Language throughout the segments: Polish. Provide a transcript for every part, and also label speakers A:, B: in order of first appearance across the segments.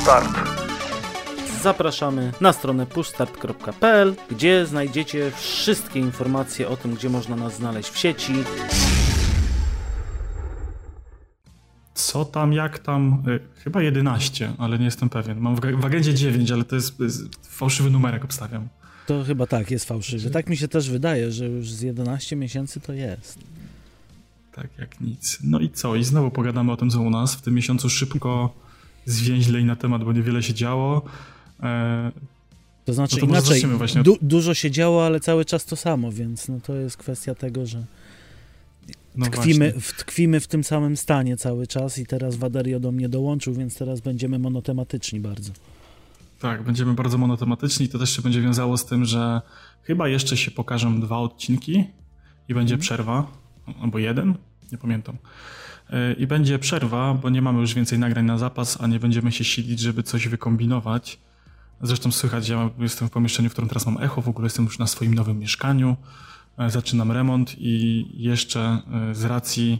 A: Start.
B: Zapraszamy na stronę pushstart.pl, gdzie znajdziecie wszystkie informacje o tym, gdzie można nas znaleźć w sieci.
C: Co tam, jak tam? Y, chyba 11, ale nie jestem pewien. Mam w, agendzie 9, ale to jest, jest fałszywy numerek obstawiam.
B: To chyba tak, jest fałszywy. Tak mi się też wydaje, że już z 11 miesięcy to jest.
C: Tak jak nic. No i co? I znowu pogadamy o tym, co u nas. W tym miesiącu szybko, zwięźlej na temat, bo niewiele się działo. E...
B: To znaczy no to inaczej, du dużo się działo, ale cały czas to samo, więc no to jest kwestia tego, że no tkwimy, w, tkwimy w tym samym stanie cały czas i teraz Waderio do mnie dołączył, więc teraz będziemy monotematyczni bardzo.
C: Tak, będziemy bardzo monotematyczni. To też się będzie wiązało z tym, że chyba jeszcze się pokażą dwa odcinki i będzie mm. przerwa, albo jeden, nie pamiętam. I będzie przerwa, bo nie mamy już więcej nagrań na zapas, a nie będziemy się silić, żeby coś wykombinować. Zresztą słychać, ja jestem w pomieszczeniu, w którym teraz mam echo, w ogóle jestem już na swoim nowym mieszkaniu. E, zaczynam remont i jeszcze e, z racji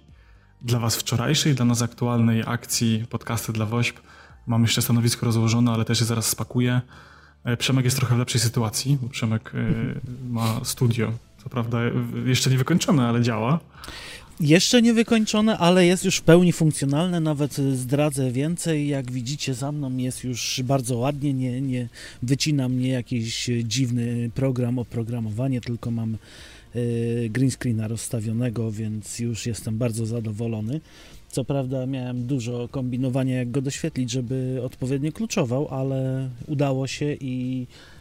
C: dla Was wczorajszej, dla nas aktualnej akcji podcasty dla WOŚP mam jeszcze stanowisko rozłożone, ale też je zaraz spakuję. E, Przemek jest trochę w lepszej sytuacji, bo Przemek ma studio. Co prawda jeszcze nie wykończone, ale działa.
B: Jeszcze nie wykończone, ale jest już w pełni funkcjonalne. Nawet zdradzę więcej. Jak widzicie, za mną jest już bardzo ładnie. Nie, nie wycina mnie jakiś dziwny program, oprogramowanie, tylko mam Y, green screena rozstawionego, więc już jestem bardzo zadowolony. Co prawda miałem dużo kombinowania, jak go doświetlić, żeby odpowiednio kluczował, ale udało się i y,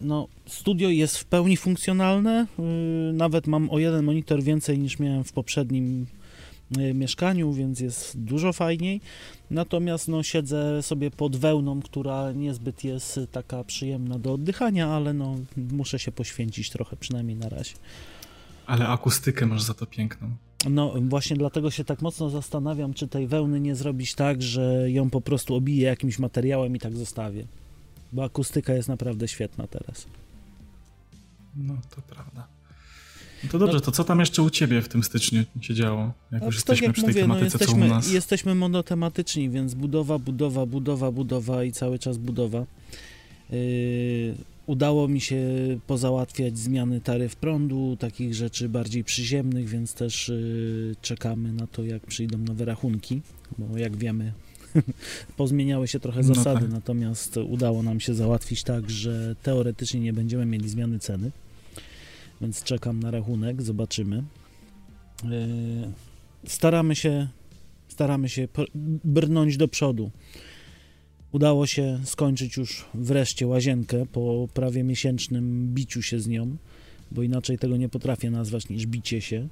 B: no, studio jest w pełni funkcjonalne. Y, nawet mam o jeden monitor więcej niż miałem w poprzednim Y, mieszkaniu, więc jest dużo fajniej. Natomiast no, siedzę sobie pod wełną, która niezbyt jest taka przyjemna do oddychania, ale no, muszę się poświęcić trochę, przynajmniej na razie.
C: Ale akustykę masz za to piękną.
B: No właśnie dlatego się tak mocno zastanawiam, czy tej wełny nie zrobić tak, że ją po prostu obiję jakimś materiałem i tak zostawię. Bo akustyka jest naprawdę świetna teraz.
C: No to prawda. No to dobrze, no, to co tam jeszcze u ciebie w tym styczniu się działo? Jak no, już tak jesteśmy jak przy tej mówię, no, tematyce, no jesteśmy, co u nas?
B: Jesteśmy monotematyczni, więc budowa, budowa, budowa, budowa i cały czas budowa. Yy, udało mi się pozałatwiać zmiany taryf prądu, takich rzeczy bardziej przyziemnych, więc też yy, czekamy na to, jak przyjdą nowe rachunki, bo jak wiemy, pozmieniały się trochę no zasady, tak. natomiast udało nam się załatwić tak, że teoretycznie nie będziemy mieli zmiany ceny więc czekam na rachunek, zobaczymy. E, staramy się, staramy się brnąć do przodu. Udało się skończyć już wreszcie łazienkę po prawie miesięcznym biciu się z nią, bo inaczej tego nie potrafię nazwać niż bicie się.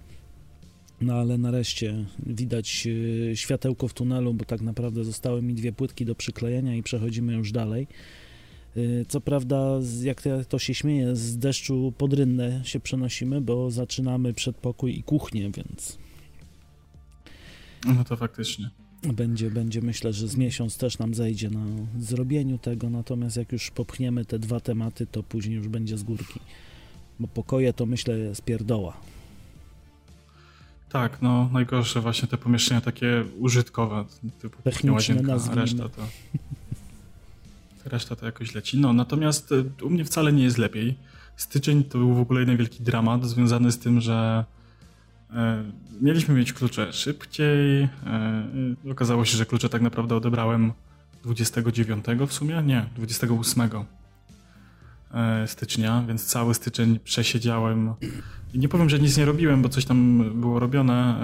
B: No ale nareszcie widać e, światełko w tunelu, bo tak naprawdę zostały mi dwie płytki do przyklejenia i przechodzimy już dalej. Y, co prawda, jak to się śmieje, z deszczu pod rynnę się przenosimy, bo zaczynamy przedpokój i kuchnię, więc.
C: No to faktycznie.
B: Będzie, będzie myślę, że z miesiąc też nam zejdzie na zrobieniu tego, natomiast jak już popchniemy te dwa tematy, to później już będzie z górki. Bo pokoje to myślę jest pierdoła.
C: Tak, no najgorsze właśnie te pomieszczenia takie użytkowe, typu
B: Techniczne łazienka,
C: reszta to reszta to jakoś leci. No, natomiast e, u mnie wcale nie jest lepiej. Styczeń to był w ogóle jeden wielki dramat związany z tym, że e, mieliśmy mieć klucze szybciej. E, okazało się, że klucze tak naprawdę odebrałem 29 w sumie? Nie, 28 e, stycznia, więc cały styczeń przesiedziałem. Nie powiem, że nic nie robiłem, bo coś tam było robione.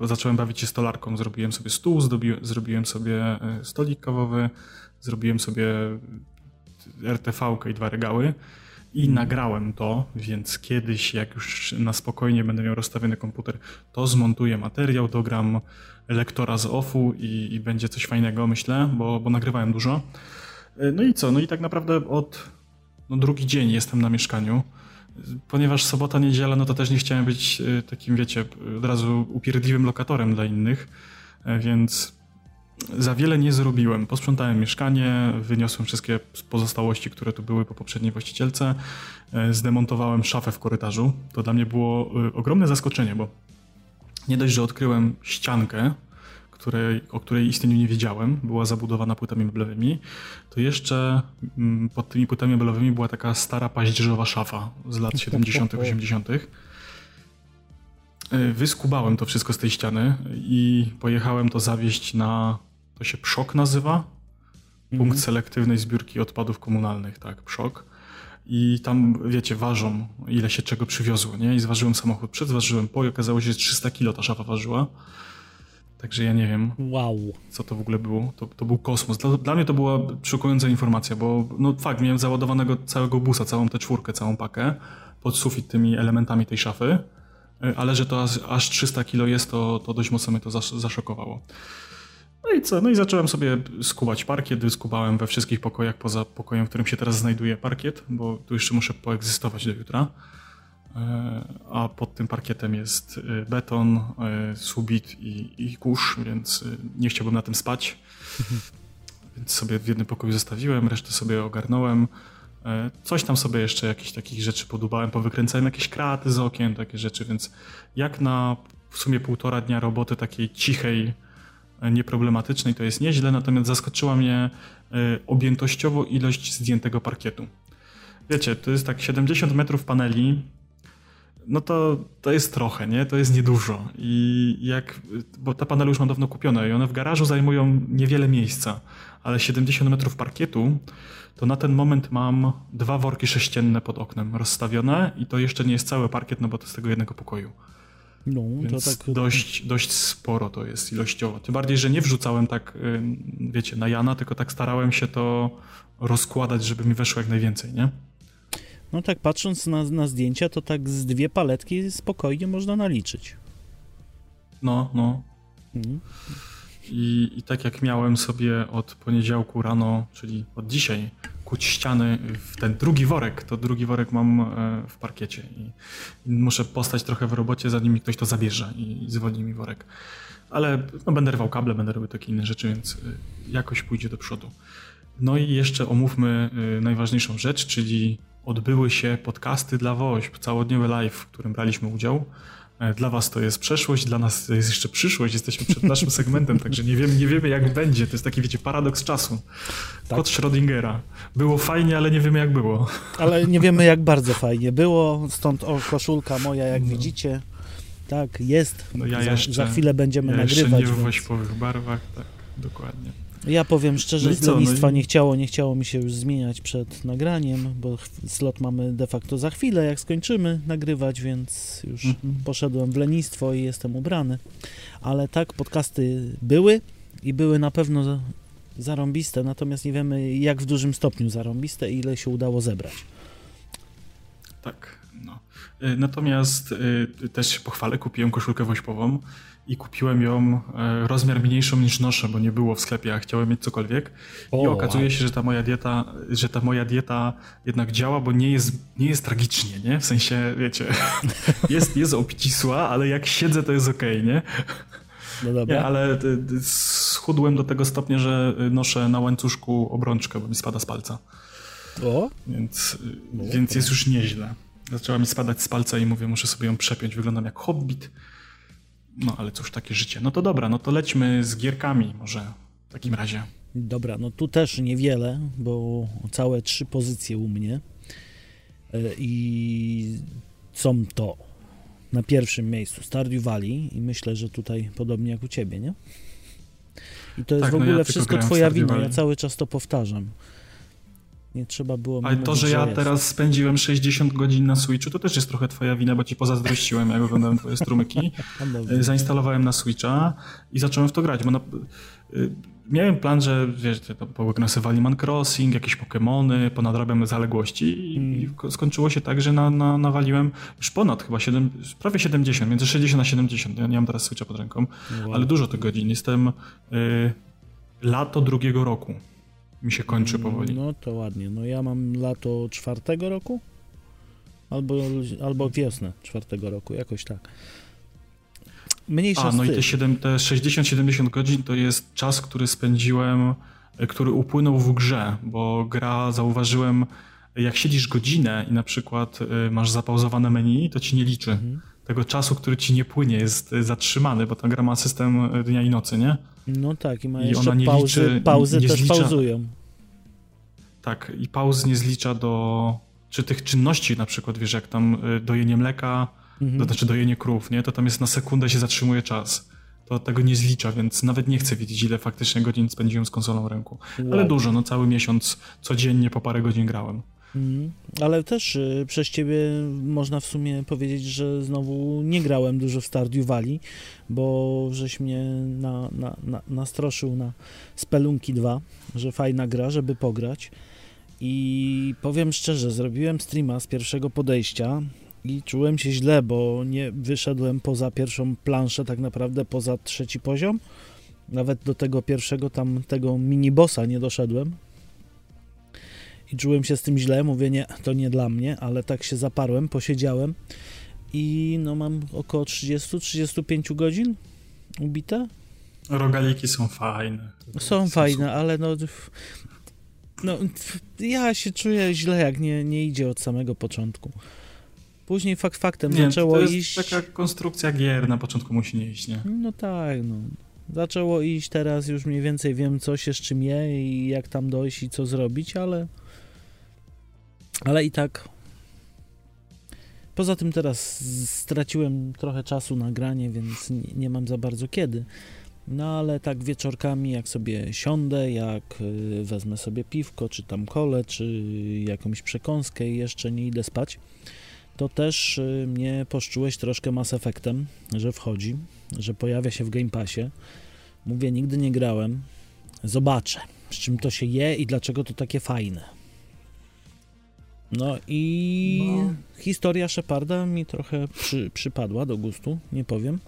C: E, zacząłem bawić się stolarką, zrobiłem sobie stół, zrobiłem sobie e, stolik kawowy, zrobiłem sobie RTV i dwa regały i mhm. nagrałem to, więc kiedyś, jak już na spokojnie będę miał rozstawiony komputer, to zmontuję materiał, dogram lektora z offu i, i będzie coś fajnego, myślę, bo, bo nagrywałem dużo. No i co? No i tak naprawdę od no, drugi dzień jestem na mieszkaniu. Ponieważ sobota, niedziela, no to też nie chciałem być y, takim, wiecie, od razu upierdliwym lokatorem dla innych, e, więc za wiele nie zrobiłem. Posprzątałem mieszkanie, wyniosłem wszystkie pozostałości, które tu były po poprzedniej właścicielce, e, zdemontowałem szafę w korytarzu. To dla mnie było e, ogromne zaskoczenie, bo nie dość, że odkryłem ściankę, której, o której istnieniu nie wiedziałem, była zabudowana płytami meblowymi, to jeszcze mm, pod tymi płytami meblowymi była taka stara paździerzowa szafa z lat 70., 80. Wyskubałem to wszystko z tej ściany i pojechałem to zawieść na, to się PSZOK nazywa, Punkt mhm. selektywnej zbiórki odpadów komunalnych, tak, PSZOK. I tam, wiecie, ważą, ile się czego przywiozło, nie? I zważyłem samochód przed, zważyłem po i okazało się, że 300 kilo ta szafa ważyła. Także ja nie wiem,
B: wow.
C: co to w ogóle było. To, to był kosmos. Dla, dla mnie to była szokująca informacja, bo no fakt, miałem załadowanego całego busa, całą tę czwórkę, całą pakę pod sufit tymi elementami tej szafy, ale że to aż, aż 300 kilo jest, to, to dość mocno mnie to zaszokowało. No i co? No i zacząłem sobie skubać parkiet, wyskubałem we wszystkich pokojach poza pokojem, w którym się teraz znajduje parkiet, bo tu jeszcze muszę poegzystować do jutra. E, a pod tym parkietem jest e, beton, e, subit i, i kurz, więc nie chciałbym na tym spać. Więc sobie w jednym pokoju zostawiłem, resztę sobie ogarnąłem. Coś tam sobie jeszcze jakieś takich rzeczy podubałem, powykręcałem jakieś kraty z okien, takie rzeczy, więc jak na w sumie półtora dnia roboty takiej cichej, nieproblematycznej to jest nieźle, natomiast zaskoczyła mnie objętościowo ilość zdjętego parkietu. Wiecie, to jest tak 70 metrów paneli, no to, to jest trochę, nie? To jest niedużo. I jak, bo te panele już mam dawno kupione i one w garażu zajmują niewiele miejsca, ale 70 metrów parkietu, to na ten moment mam dwa worki sześcienne pod oknem rozstawione i to jeszcze nie jest cały parkiet, no bo to z tego jednego pokoju. No, Więc to tak... dość, dość sporo to jest ilościowo. Tym bardziej, że nie wrzucałem tak, wiecie, na Jana, tylko tak starałem się to rozkładać, żeby mi weszło jak najwięcej, nie?
B: No tak patrząc na, na zdjęcia, to tak z dwie paletki spokojnie można naliczyć.
C: No, no. Mhm. I, I tak jak miałem sobie od poniedziałku rano, czyli od dzisiaj, kuć ściany w ten drugi worek, to drugi worek mam e, w parkiecie i, muszę postać trochę w robocie, zanim mi ktoś to zabierze i, i zwolni mi worek. Ale no, będę rwał kable, będę robił takie inne rzeczy, więc e, jakoś pójdzie do przodu. No i jeszcze omówmy e, najważniejszą rzecz, czyli odbyły się podcasty dla WOŚP, całodniowy live, w którym braliśmy udział. E, dla was to jest przeszłość, dla nas to jest jeszcze przyszłość, jesteśmy przed naszym segmentem, także nie wiemy, nie wiemy jak będzie. To jest taki, wiecie, paradoks czasu. Tak. Schrödingera. Było fajnie, ale nie wiemy jak było.
B: Ale nie wiemy jak bardzo fajnie było, stąd o, koszulka moja, jak no. widzicie. Tak, jest. No ja za, jeszcze, za chwilę będziemy ja nagrywać.
C: Jeszcze nie w wośpowych barwach, tak, dokładnie.
B: Ja powiem szczerze, no z lenistwa no i... nie chciało, nie chciało mi się już zmieniać przed nagraniem, bo slot mamy de facto za chwilę, jak skończymy nagrywać, więc już mhm. poszedłem w lenistwo i jestem ubrany. Ale tak, podcasty były i były na pewno zarąbiste, natomiast nie wiemy jak w dużym stopniu zarąbiste i ile się udało zebrać.
C: Tak, no. Y, natomiast y, też się pochwalę, kupiłem koszulkę wośpową i kupiłem ją e, rozmiar mniejszą niż noszę, bo nie było w sklepie, a chciałem mieć cokolwiek. I okazuje się, że ta moja dieta, że ta moja dieta jednak działa, bo nie jest, nie jest tragicznie, nie? W sensie, wiecie, jest, jest obcisła, ale jak siedzę, to jest okej, okay, nie? No dobra. Nie, ale e, schudłem do tego stopnia, że noszę na łańcuszku obrączkę, bo mi spada z palca. O? Więc, no, więc jest już nieźle. Zaczęła mi spadać z palca i mówię, muszę sobie ją przepiąć. Wyglądam jak hobbit. No ale cóż, takie życie. No to dobra, no to lećmy z gierkami może w takim razie.
B: Dobra, no tu też niewiele, bo całe trzy pozycje u mnie. E, I są to na pierwszym miejscu Stardew Valley i myślę, że tutaj podobnie jak u ciebie, nie? I to jest tak, w ogóle no ja wszystko twoja wina, ja cały czas to powtarzam. Nie trzeba było.
C: Ale to, że ja jest. teraz spędziłem 60 godzin na Switchu, to też jest trochę twoja wina, bo ci pozazdrościłem, jak oglądałem twoje strumyki. E, zainstalowałem na Switcha i zacząłem w to grać, bo na, y, miałem plan, że wiesz, sobie Animal Crossing, jakieś Pokémony, ponadrabiam zaległości i, hmm. skończyło się tak, że na, na, nawaliłem już ponad chyba 7, prawie 70, między 60 a 70. Ja nie mam teraz Switcha pod ręką, wow. ale dużo tych godzin. Jestem y, lato drugiego roku mi się kończy powoli.
B: No to ładnie. No ja mam lato czwartego roku albo, albo wiosnę czwartego roku, jakoś tak.
C: Mniejsza A, no i te, te 60-70 godzin to jest czas, który spędziłem, e, który upłynął w grze, bo gra, zauważyłem, jak siedzisz godzinę i na przykład e, masz zapauzowane menu, to ci nie liczy. Mhm tego czasu, który ci nie płynie, jest zatrzymany, bo ta gra ma system dnia i nocy, nie?
B: No tak, i ma
C: I
B: jeszcze
C: ona nie
B: pauzy,
C: liczy-
B: pauzy
C: nie
B: też
C: zlicza-
B: pauzują.
C: Tak, i pauz nie zlicza do, czy tych czynności na przykład, wiesz, jak tam y, dojenie mleka,
B: Mhm.
C: to znaczy dojenie krów, nie? To tam jest na sekundę się zatrzymuje czas. To tego nie zlicza, więc nawet nie chcę wiedzieć, ile faktycznie godzin spędziłem z konsolą w ręku. Ale
B: Wow.
C: dużo, no cały miesiąc codziennie po parę godzin grałem.
B: Mhm. Ale też y, przez ciebie można w sumie powiedzieć, że znowu nie grałem dużo w Stardew Valley, bo żeś mnie na, na, na, nastroszył na Spelunki 2, że fajna gra, żeby pograć. I powiem szczerze, zrobiłem streama z pierwszego podejścia i czułem się źle, bo nie wyszedłem poza pierwszą planszę, tak naprawdę poza trzeci poziom. Nawet do tego pierwszego tam, tego minibossa nie doszedłem i czułem się z tym źle, mówię nie, to nie dla mnie, ale tak się zaparłem, posiedziałem i no mam około 30-35 godzin ubite.
C: Rogaliki są fajne.
B: Są fajne, ale no, no ja się czuję źle, jak nie, nie idzie od samego początku. Później fakt faktem
C: Nie,
B: zaczęło
C: to jest
B: iść.
C: taka konstrukcja gier, na początku musi nie iść, nie?
B: No tak, no. Zaczęło iść, teraz już mniej więcej wiem, co się z czym je i jak tam dojść i co zrobić, ale. Ale i tak. Poza tym teraz straciłem trochę czasu na granie, więc nie, mam za bardzo kiedy. No ale tak wieczorkami, jak sobie siądę, jak y, wezmę sobie piwko, czy tam kole, czy jakąś przekąskę i jeszcze nie idę spać, to też y, mnie poszczułeś troszkę Mass Effectem, że wchodzi, że pojawia się w Game Passie. Mówię, nigdy nie grałem. Zobaczę, z czym to się je i dlaczego to takie fajne. No i
C: No.
B: historia Sheparda mi trochę przy, przypadła do gustu, nie powiem.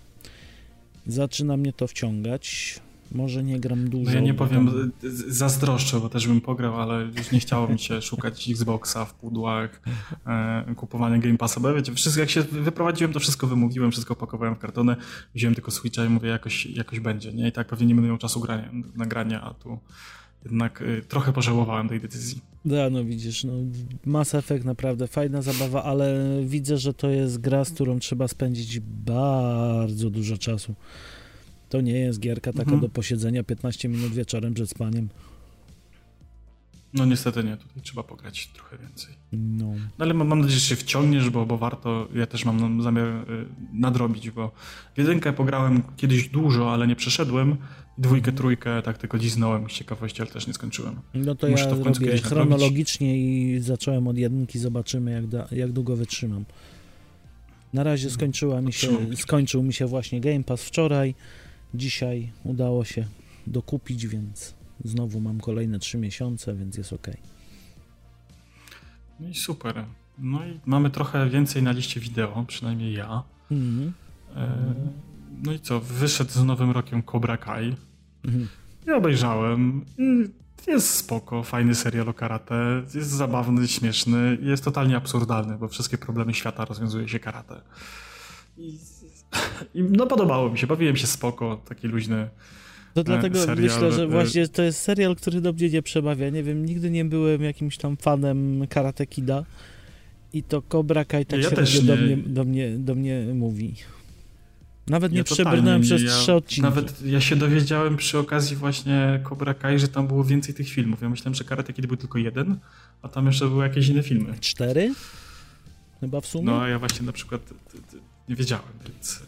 B: Zaczyna mnie to wciągać. Może nie gram dużo.
C: No ja nie powiem,
B: tam-
C: zazdroszczę, bo też bym pograł, ale już nie chciało mi się szukać Xboxa w pudłach, e, kupowania Game Passa, bo wiecie, wszystko, jak się wyprowadziłem, to wszystko wymówiłem, wszystko pakowałem w kartony, wziąłem tylko Switcha i mówię, jakoś, jakoś będzie, nie? I tak pewnie nie będę miał czasu grania, nagrania, a tu jednak y, trochę pożałowałem tej decyzji.
B: Da, no widzisz, no, Mass Effect naprawdę fajna zabawa, ale widzę, że to jest gra, z którą trzeba spędzić bardzo dużo czasu. To nie jest gierka taka
C: Mhm.
B: do posiedzenia 15 minut wieczorem przed spaniem.
C: No niestety nie, tutaj trzeba pograć trochę więcej.
B: No.
C: No ale mam, mam nadzieję, że się wciągniesz, bo, bo warto, ja też mam zamiar y, nadrobić, bo w jedynkę pograłem kiedyś dużo, ale nie przeszedłem. Dwójkę, trójkę tak tylko liznąłem z ciekawości, ale też nie skończyłem.
B: No to
C: Muszę
B: ja
C: to w końcu nadrobić.
B: chronologicznie i zacząłem od jedynki, zobaczymy jak, da, jak długo wytrzymam. Na razie skończyła mi się, skończył mi się właśnie Game Pass wczoraj, dzisiaj udało się dokupić, więc znowu mam kolejne 3 miesiące, więc jest ok.
C: No i super. No i mamy trochę więcej na liście wideo, przynajmniej ja.
B: Mhm.
C: E, no i co, wyszedł z nowym rokiem Cobra Kai.
B: Mhm.
C: Ja obejrzałem. Jest spoko, fajny serial o karate. Jest zabawny, śmieszny. Jest totalnie absurdalny, bo wszystkie problemy świata rozwiązuje się karate. I, i no podobało mi się, bawiłem się spoko, taki luźny.
B: To dlatego
C: serial,
B: myślę, że
C: e,
B: właśnie to jest serial, który do mnie nie przemawia. Nie wiem, nigdy nie byłem jakimś tam fanem Karate Kida i to Cobra Kai tak
C: Ja
B: się do
C: nie.
B: mnie, do, mnie, do mnie mówi. Nawet nie
C: Ja
B: przebrnąłem przez
C: ja,
B: trzy odcinki.
C: Nawet ja się dowiedziałem przy okazji właśnie Cobra Kai, że tam było więcej tych filmów. Ja myślałem, że Karate Kid był tylko jeden, a tam jeszcze były jakieś inne filmy.
B: Cztery? Chyba w sumie?
C: No a ja właśnie na przykład nie wiedziałem, więc...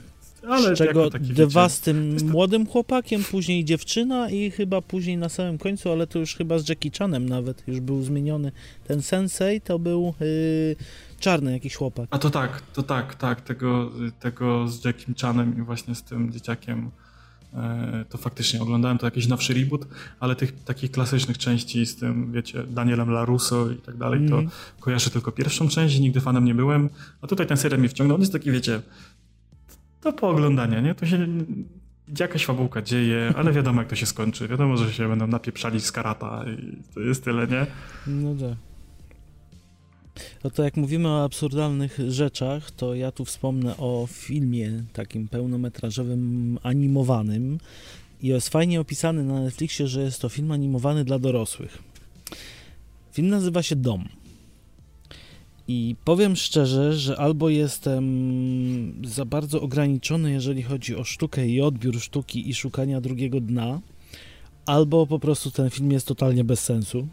C: Ale
B: Z czego
C: taki,
B: dwa z tym
C: to-
B: młodym chłopakiem, później dziewczyna i chyba później na samym końcu, ale to już chyba z Jackie Chanem nawet już był zmieniony. Ten sensei to był yy, czarny jakiś chłopak.
C: A to tak, to tak, tak, tego, tego z Jackiem Chanem i właśnie z tym dzieciakiem e, to faktycznie oglądałem, to jakiś nowszy reboot, ale tych takich klasycznych części z tym, wiecie, Danielem LaRusso i tak dalej, to
B: Mhm.
C: kojarzę tylko pierwszą część, nigdy fanem nie byłem, a tutaj ten serial mnie wciągnął, on jest taki, wiecie, to po oglądania, nie? To się jakaś fabułka dzieje, ale wiadomo jak to się skończy, wiadomo, że się będą napieprzali z karata i to jest tyle, nie?
B: No tak. No to jak mówimy o absurdalnych rzeczach, to ja tu wspomnę o filmie takim pełnometrażowym, animowanym. I jest fajnie opisany na Netflixie, że jest to film animowany dla dorosłych. Film nazywa się Dom. I powiem szczerze, że albo jestem za bardzo ograniczony, jeżeli chodzi o sztukę i odbiór sztuki i szukania drugiego dna, albo po prostu ten film jest totalnie bez sensu.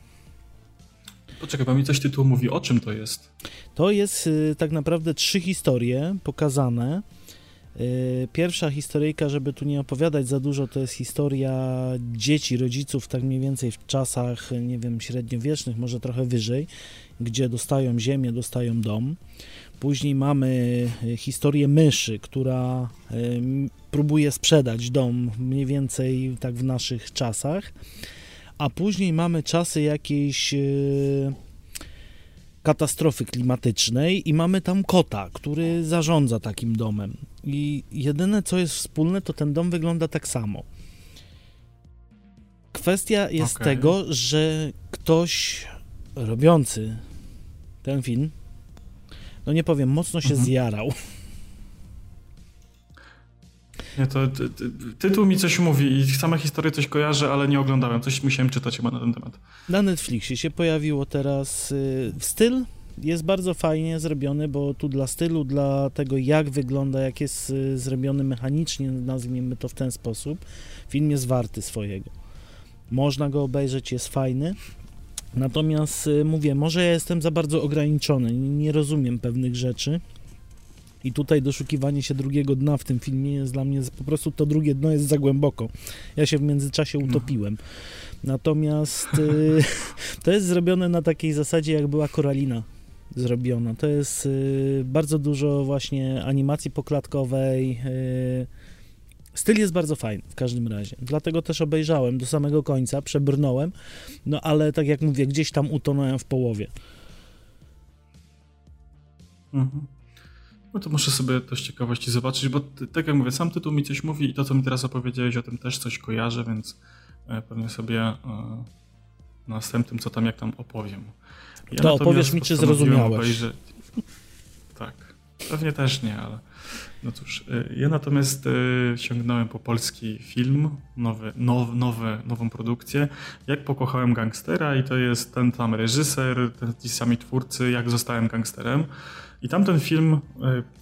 C: Poczekaj, bo mi coś tytuł mówi, o czym to jest?
B: To jest y, tak naprawdę trzy historie pokazane. Y, pierwsza historyjka, żeby tu nie opowiadać za dużo, to jest historia dzieci, rodziców, tak mniej więcej w czasach, nie wiem, średniowiecznych, może trochę wyżej, gdzie dostają ziemię, dostają dom. Później mamy y, historię myszy, która próbuje sprzedać dom mniej więcej tak w naszych czasach. A później mamy czasy jakiejś katastrofy klimatycznej i mamy tam kota, który zarządza takim domem. I jedyne co jest wspólne, to ten dom wygląda tak samo. Kwestia jest okay. tego, że ktoś robiący ten film, no nie powiem, mocno się mhm. zjarał.
C: Nie, to ty, ty, tytuł mi coś mówi i same historie coś kojarzę, ale nie oglądałem. Coś musiałem czytać chyba na ten temat.
B: Na Netflixie się pojawiło teraz y, styl jest bardzo fajnie zrobiony, bo tu dla stylu, dla tego jak wygląda, jak jest y, zrobiony mechanicznie, nazwijmy to w ten sposób, film jest warty swojego. Można go obejrzeć, jest fajny. Natomiast y, mówię, może ja jestem za bardzo ograniczony, nie rozumiem pewnych rzeczy. I tutaj doszukiwanie się drugiego dna w tym filmie jest dla mnie po prostu to drugie dno jest za głęboko. Ja się w międzyczasie mhm. utopiłem. Natomiast y, to jest zrobione na takiej zasadzie, jak była Koralina zrobiona. To jest y, bardzo dużo właśnie animacji poklatkowej. Y, styl jest bardzo fajny w każdym razie. Dlatego też obejrzałem do samego końca, przebrnąłem, no ale tak jak mówię, gdzieś tam utonąłem w połowie.
C: Mhm. No to muszę sobie to z ciekawości zobaczyć, bo tak jak mówię, sam tytuł mi coś mówi i to, co mi teraz opowiedziałeś o tym też coś kojarzę, więc e, pewnie sobie e, następnym, co tam, jak tam opowiem.
B: Ja to opowiesz mi, czy zrozumiałeś.
C: Obejrzeć... Tak, pewnie też nie, ale no cóż. Y, ja natomiast sięgnąłem po polski film, nowy, now, nowe, nową produkcję, Jak pokochałem gangstera i to jest ten tam reżyser, ten, ci sami twórcy, Jak zostałem gangsterem. I tamten film y,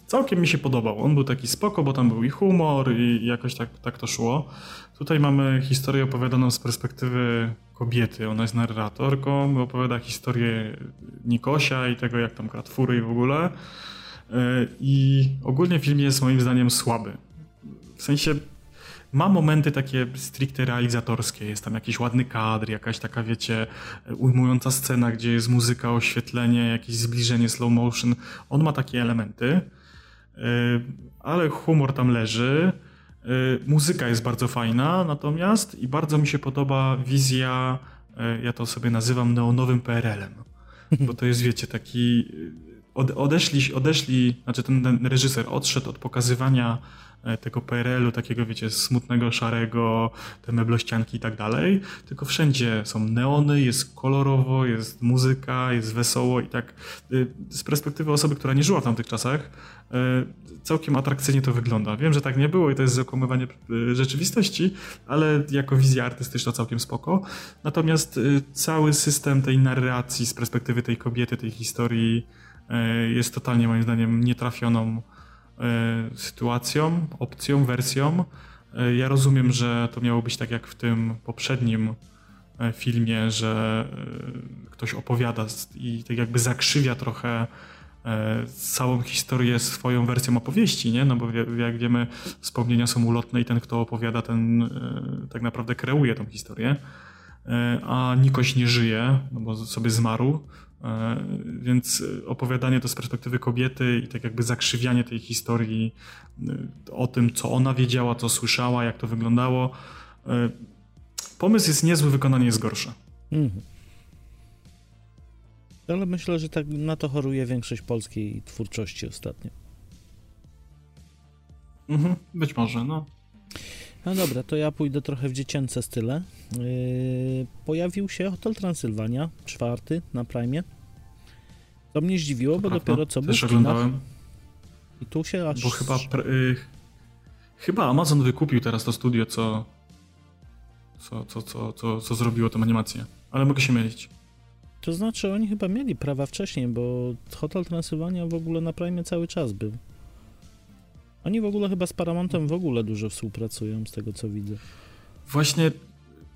C: całkiem mi się podobał. On był taki spoko, bo tam był i humor i jakoś tak, tak to szło. Tutaj mamy historię opowiadaną z perspektywy kobiety. Ona jest narratorką, opowiada historię Nikosia i tego, jak tam kratfury i w ogóle. E, I ogólnie film jest moim zdaniem słaby. W sensie ma momenty takie stricte realizatorskie. Jest tam jakiś ładny kadr, jakaś taka, wiecie, ujmująca scena, gdzie jest muzyka, oświetlenie, jakieś zbliżenie, slow motion. On ma takie elementy, e, ale humor tam leży. Y, muzyka jest bardzo fajna, natomiast i bardzo mi się podoba wizja, y, ja to sobie nazywam neonowym PRL-em. Bo to jest, wiecie, taki. Odeszli, odeszli, znaczy ten reżyser odszedł od pokazywania tego PRL-u, takiego, wiecie, smutnego, szarego, te meblościanki i tak dalej, tylko wszędzie są neony, jest kolorowo, jest muzyka, jest wesoło i tak z perspektywy osoby, która nie żyła w tamtych czasach, całkiem atrakcyjnie to wygląda. Wiem, że tak nie było i to jest zakłamywanie y, rzeczywistości, ale jako wizja artystyczna całkiem spoko. Natomiast y, cały system tej narracji z perspektywy tej kobiety, tej historii y, jest totalnie moim zdaniem nietrafioną sytuacją, opcją, wersją. Ja rozumiem, że to miało być tak jak w tym poprzednim filmie, że ktoś opowiada i tak jakby zakrzywia trochę E, całą historię swoją wersją opowieści, nie? No bo jak wiemy, wspomnienia są ulotne i ten, kto opowiada, ten e, tak naprawdę kreuje tą historię. E, a Nikoś nie żyje, no bo sobie zmarł, więc opowiadanie to z perspektywy kobiety i tak jakby zakrzywianie tej historii o tym, co ona wiedziała, co słyszała, jak to wyglądało. Pomysł jest niezły, wykonanie jest gorsze. Mhm.
B: Ale myślę, że tak na to choruje większość polskiej twórczości ostatnio.
C: Mhm, być może, no.
B: No dobra, to ja pójdę trochę w dziecięce style. Yy, pojawił się Hotel Transylwania, czwarty na Prime. To mnie zdziwiło, to bo prawda. dopiero co
C: Też oglądałem.
B: I tu się aż...
C: Bo chyba, yy, chyba Amazon wykupił teraz to studio, co, co, co, co, co, co zrobiło tę animację. Ale mogę się mylić.
B: To znaczy, oni chyba mieli prawa wcześniej, bo Hotel Transylwania w ogóle na Prime cały czas był. Oni w ogóle chyba z Paramontem w ogóle dużo współpracują, z tego co widzę.
C: Właśnie,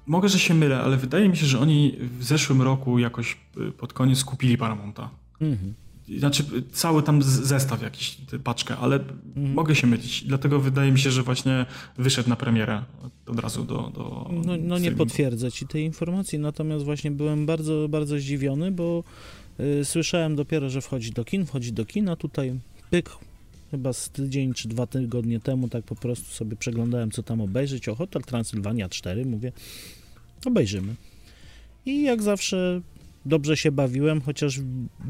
C: mogę, że się mylę, ale wydaje mi się, że oni w zeszłym roku jakoś y, pod koniec kupili Paramonta. Mhm. Znaczy cały tam zestaw jakiś, paczkę, ale mhm. mogę się mylić. Dlatego wydaje mi się, że właśnie wyszedł na premierę od razu do. do
B: no, no nie potwierdzę ci tej informacji, natomiast właśnie byłem bardzo, bardzo zdziwiony, bo y, słyszałem dopiero, że wchodzi do kin, wchodzi do kina, tutaj pyk, chyba z tydzień czy dwa tygodnie temu tak po prostu sobie przeglądałem, co tam obejrzeć. O, Hotel Transylwania 4, mówię, obejrzymy. I jak zawsze dobrze się bawiłem, chociaż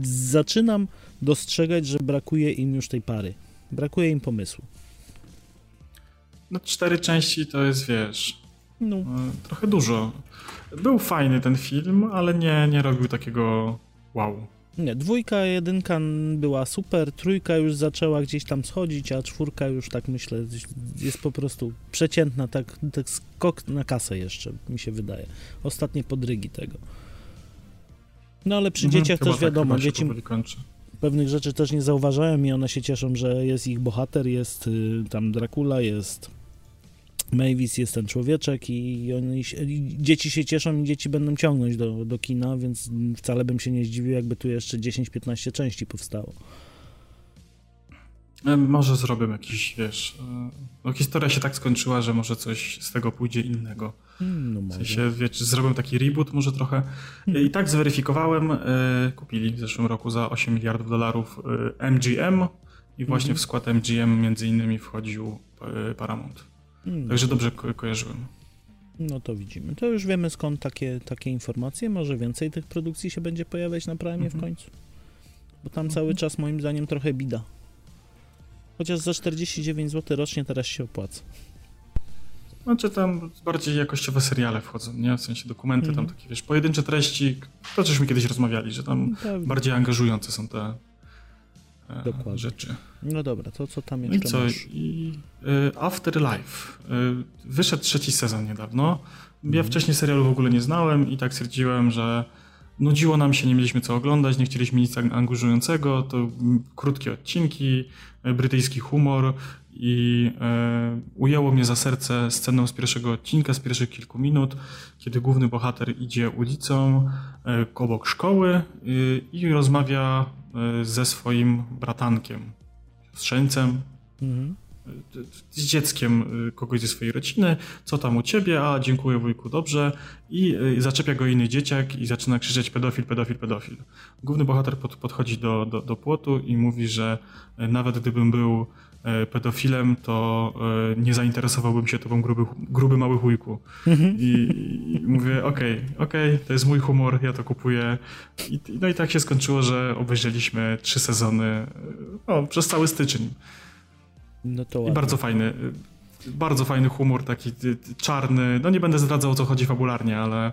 B: zaczynam dostrzegać, że brakuje im już tej pary. Brakuje im pomysłu.
C: No cztery części to jest, wiesz, no. E, trochę dużo. Był fajny ten film, ale nie, nie robił takiego wow.
B: Nie, dwójka, jedynka była super, trójka już zaczęła gdzieś tam schodzić, a czwórka już tak myślę jest po prostu przeciętna, tak, tak skok na kasę jeszcze, mi się wydaje. Ostatnie podrygi tego. No ale przy mhm, dzieciach też tak, wiadomo, dzieci pewnych rzeczy też nie zauważają i one się cieszą, że jest ich bohater, jest y, tam Dracula, jest Mavis, jest ten człowieczek i, oni, i dzieci się cieszą i dzieci będą ciągnąć do, do kina, więc wcale bym się nie zdziwił, jakby tu jeszcze 10-15 części powstało.
C: E, może zrobię jakiś, wiesz, e, no historia się tak skończyła, że może coś z tego pójdzie innego. Hmm, no w sensie, wiecie, zrobię taki reboot może trochę. Hmm. I tak zweryfikowałem, e, kupili w zeszłym roku za 8 miliardów dolarów MGM i właśnie hmm. w skład MGM między innymi wchodził Paramount. Hmm. Także dobrze ko kojarzyłem.
B: No to widzimy. To już wiemy skąd takie, takie informacje. Może więcej tych produkcji się będzie pojawiać na Prime w końcu. Bo tam cały czas moim zdaniem trochę bida. Chociaż za 49 zł rocznie teraz się opłaca.
C: Znaczy tam bardziej jakościowe seriale wchodzą, nie? W sensie dokumenty, mm. tam mhm. takie, wiesz, pojedyncze treści, to żeśmy kiedyś rozmawiali, że tam Pewnie. bardziej angażujące są te Dokładnie. rzeczy.
B: No dobra, to co tam jeszcze I co? Masz? I,
C: y, Afterlife. Y, wyszedł trzeci sezon niedawno. Ja mm. wcześniej serialu w ogóle nie znałem i tak stwierdziłem, że nudziło nam się, nie mieliśmy co oglądać, nie chcieliśmy nic angażującego, to krótkie odcinki, e, brytyjski humor i e, ujęło mnie za serce sceną z pierwszego odcinka, z pierwszych kilku minut, kiedy główny bohater idzie ulicą e, obok szkoły e, i rozmawia e, ze swoim bratankiem, siostrzeńcem, mhm z dzieckiem y, kogoś ze swojej rodziny, co tam u ciebie, a dziękuję wujku, dobrze i y, zaczepia go inny dzieciak i zaczyna krzyczeć pedofil, pedofil, pedofil. Główny bohater pod, podchodzi do, do, do płotu i mówi, że y, nawet gdybym był pedofilem, to nie zainteresowałbym się tobą gruby, gruby mały chujku. Mhm. I, I, mówię, okej, okay, okej, okay, to jest mój humor, ja to kupuję. I, no i tak się skończyło, że obejrzeliśmy trzy sezony no, przez cały styczeń. No to I bardzo fajny. Bardzo fajny humor, taki czarny. No nie będę zdradzał o co chodzi fabularnie, ale e,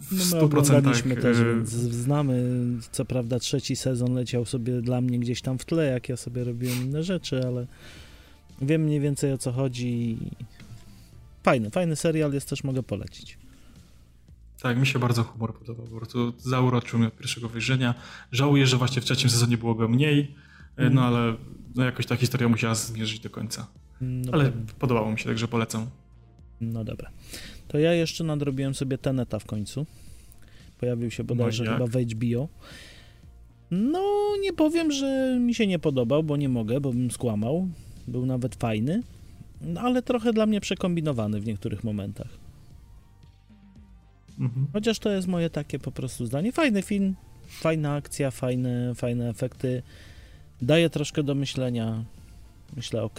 C: w no 100%.
B: też, więc znamy, co prawda trzeci sezon leciał sobie dla mnie gdzieś tam w tle, jak ja sobie robiłem inne rzeczy, ale wiem mniej więcej o co chodzi. Fajny, fajny serial jest też, mogę polecić.
C: Tak, mi się bardzo humor podobał, po prostu zauroczył mnie od pierwszego wyjrzenia. Żałuję, że właśnie w trzecim sezonie było go mniej, mm. no ale no jakoś ta historia musiała zmierzyć do końca. No Ale pewnie. podobało mi się, także polecam.
B: No dobra. To ja jeszcze nadrobiłem sobie Teneta w końcu. Pojawił się bodajże no chyba w HBO. No, nie powiem, że mi się nie podobał, bo nie mogę, bo bym skłamał. Był nawet fajny, no, ale trochę dla mnie przekombinowany w niektórych momentach. Mhm. Chociaż to jest moje takie po prostu zdanie. Fajny film, fajna akcja, fajne, fajne efekty daje troszkę do myślenia. Myślę, ok.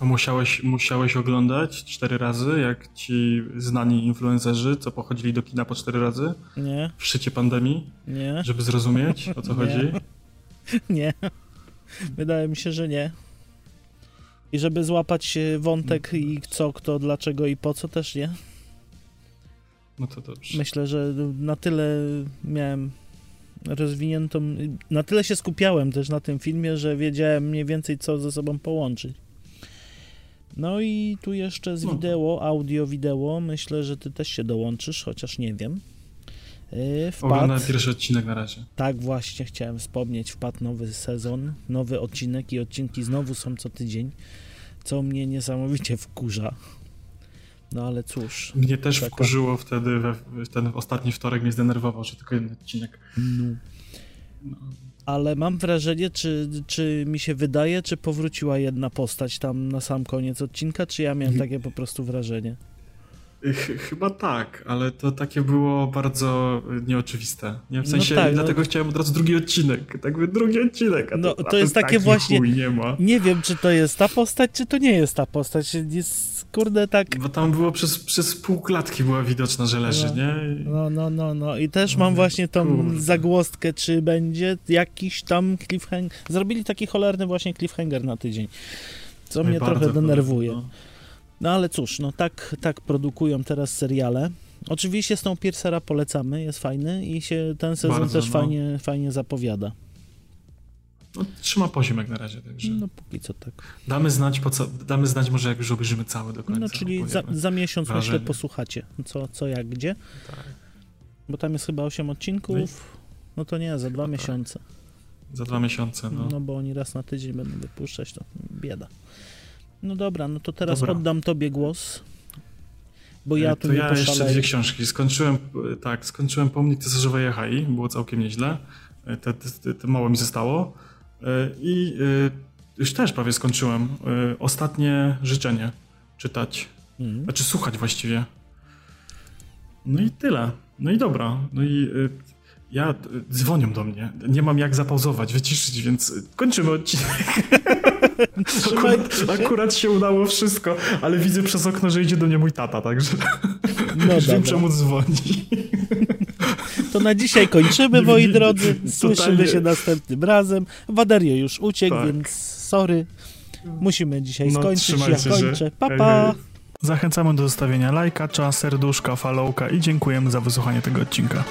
C: A musiałeś, musiałeś oglądać cztery razy, jak ci znani influencerzy, co pochodzili do kina po cztery razy?
B: Nie.
C: W szczycie pandemii?
B: Nie.
C: Żeby zrozumieć, o co
B: nie.
C: chodzi?
B: Nie. Wydaje mi się, że nie. I żeby złapać wątek i co, kto, dlaczego i po co też nie.
C: No to dobrze.
B: Myślę, że na tyle miałem rozwiniętą. Na tyle się skupiałem też na tym filmie, że wiedziałem mniej więcej, co ze sobą połączyć. No i tu jeszcze z no. wideo, audio, wideo, myślę, że ty też się dołączysz, chociaż nie wiem.
C: Oglądałem
B: wpadł,
C: pierwszy odcinek na razie.
B: tak właśnie chciałem wspomnieć, wpadł nowy sezon, nowy odcinek i odcinki znowu są co tydzień, co mnie niesamowicie wkurza. No ale cóż,
C: Mnie też
B: Taka-
C: wkurzyło wtedy, we, w ten ostatni wtorek mnie zdenerwował, że tylko jeden odcinek.
B: no. Ale mam wrażenie, czy, czy mi się wydaje, czy powróciła jedna postać tam na sam koniec odcinka, czy ja miałem takie po prostu wrażenie?
C: Ch chyba tak, ale to takie było bardzo nieoczywiste. Nie, w
B: No
C: sensie,
B: tak, no.
C: dlatego chciałem od razu drugi odcinek. Tak by drugi odcinek. A
B: No,
C: to,
B: to jest takie
C: taki
B: właśnie-
C: nie ma.
B: Nie wiem, czy to jest ta postać, czy to nie jest ta postać. Jest, kurde, tak...
C: Bo tam było przez, przez pół klatki była widoczna, że leży,
B: No.
C: nie?
B: No, no, no, no. I też
C: No,
B: mam właśnie tą
C: kurde.
B: zagłostkę, czy będzie jakiś tam cliffhanger. Zrobili taki cholerny właśnie cliffhanger na tydzień, co mnie
C: bardzo
B: trochę denerwuje.
C: podobno.
B: No ale cóż, no tak, tak produkują teraz seriale. Oczywiście Snowpiercera polecamy, jest fajny i się ten sezon
C: Bardzo,
B: też
C: no.
B: fajnie, fajnie zapowiada.
C: No, trzyma poziom jak na razie, także
B: No póki co tak.
C: damy znać, po co, damy znać może jak już obejrzymy cały do końca.
B: No czyli za, za miesiąc myślę
C: wrażenie.
B: posłuchacie, co, co jak gdzie,
C: Tak.
B: bo tam jest chyba 8 odcinków. No to nie, za dwa
C: tak.
B: miesiące.
C: Za dwa miesiące, no.
B: No bo oni raz na tydzień będą wypuszczać, to bieda. No dobra, no to teraz
C: Dobra.
B: oddam tobie głos, bo ja
C: E,
B: tu
C: to
B: nie
C: ja jeszcze dwie książki. Skończyłem, e, tak, skończyłem Pomnik Cesarzowej Jachai, było całkiem nieźle. E, Te, te, te, mało mi zostało. I już też prawie skończyłem. Ostatnie życzenie czytać.
B: Mhm.
C: Znaczy słuchać właściwie. No i tyle. No i dobra. No i ja y, dzwonią do mnie. Nie mam jak zapauzować, wyciszyć, więc y, kończymy odcinek. Akurat, akurat się udało wszystko, ale widzę przez okno, że idzie do mnie mój tata, także
B: No
C: wiem
B: dobra.
C: czemu dzwoni.
B: To na dzisiaj kończymy,
C: Nie
B: moi drodzy. Słyszymy
C: totalnie.
B: się następnym razem. Waderio już uciekł,
C: Tak.
B: więc sorry. Musimy dzisiaj
C: No,
B: skończyć. Ja
C: się.
B: kończę. Pa, pa.
C: Zachęcamy do zostawienia lajka, serduszka, followka i dziękujemy za wysłuchanie tego odcinka.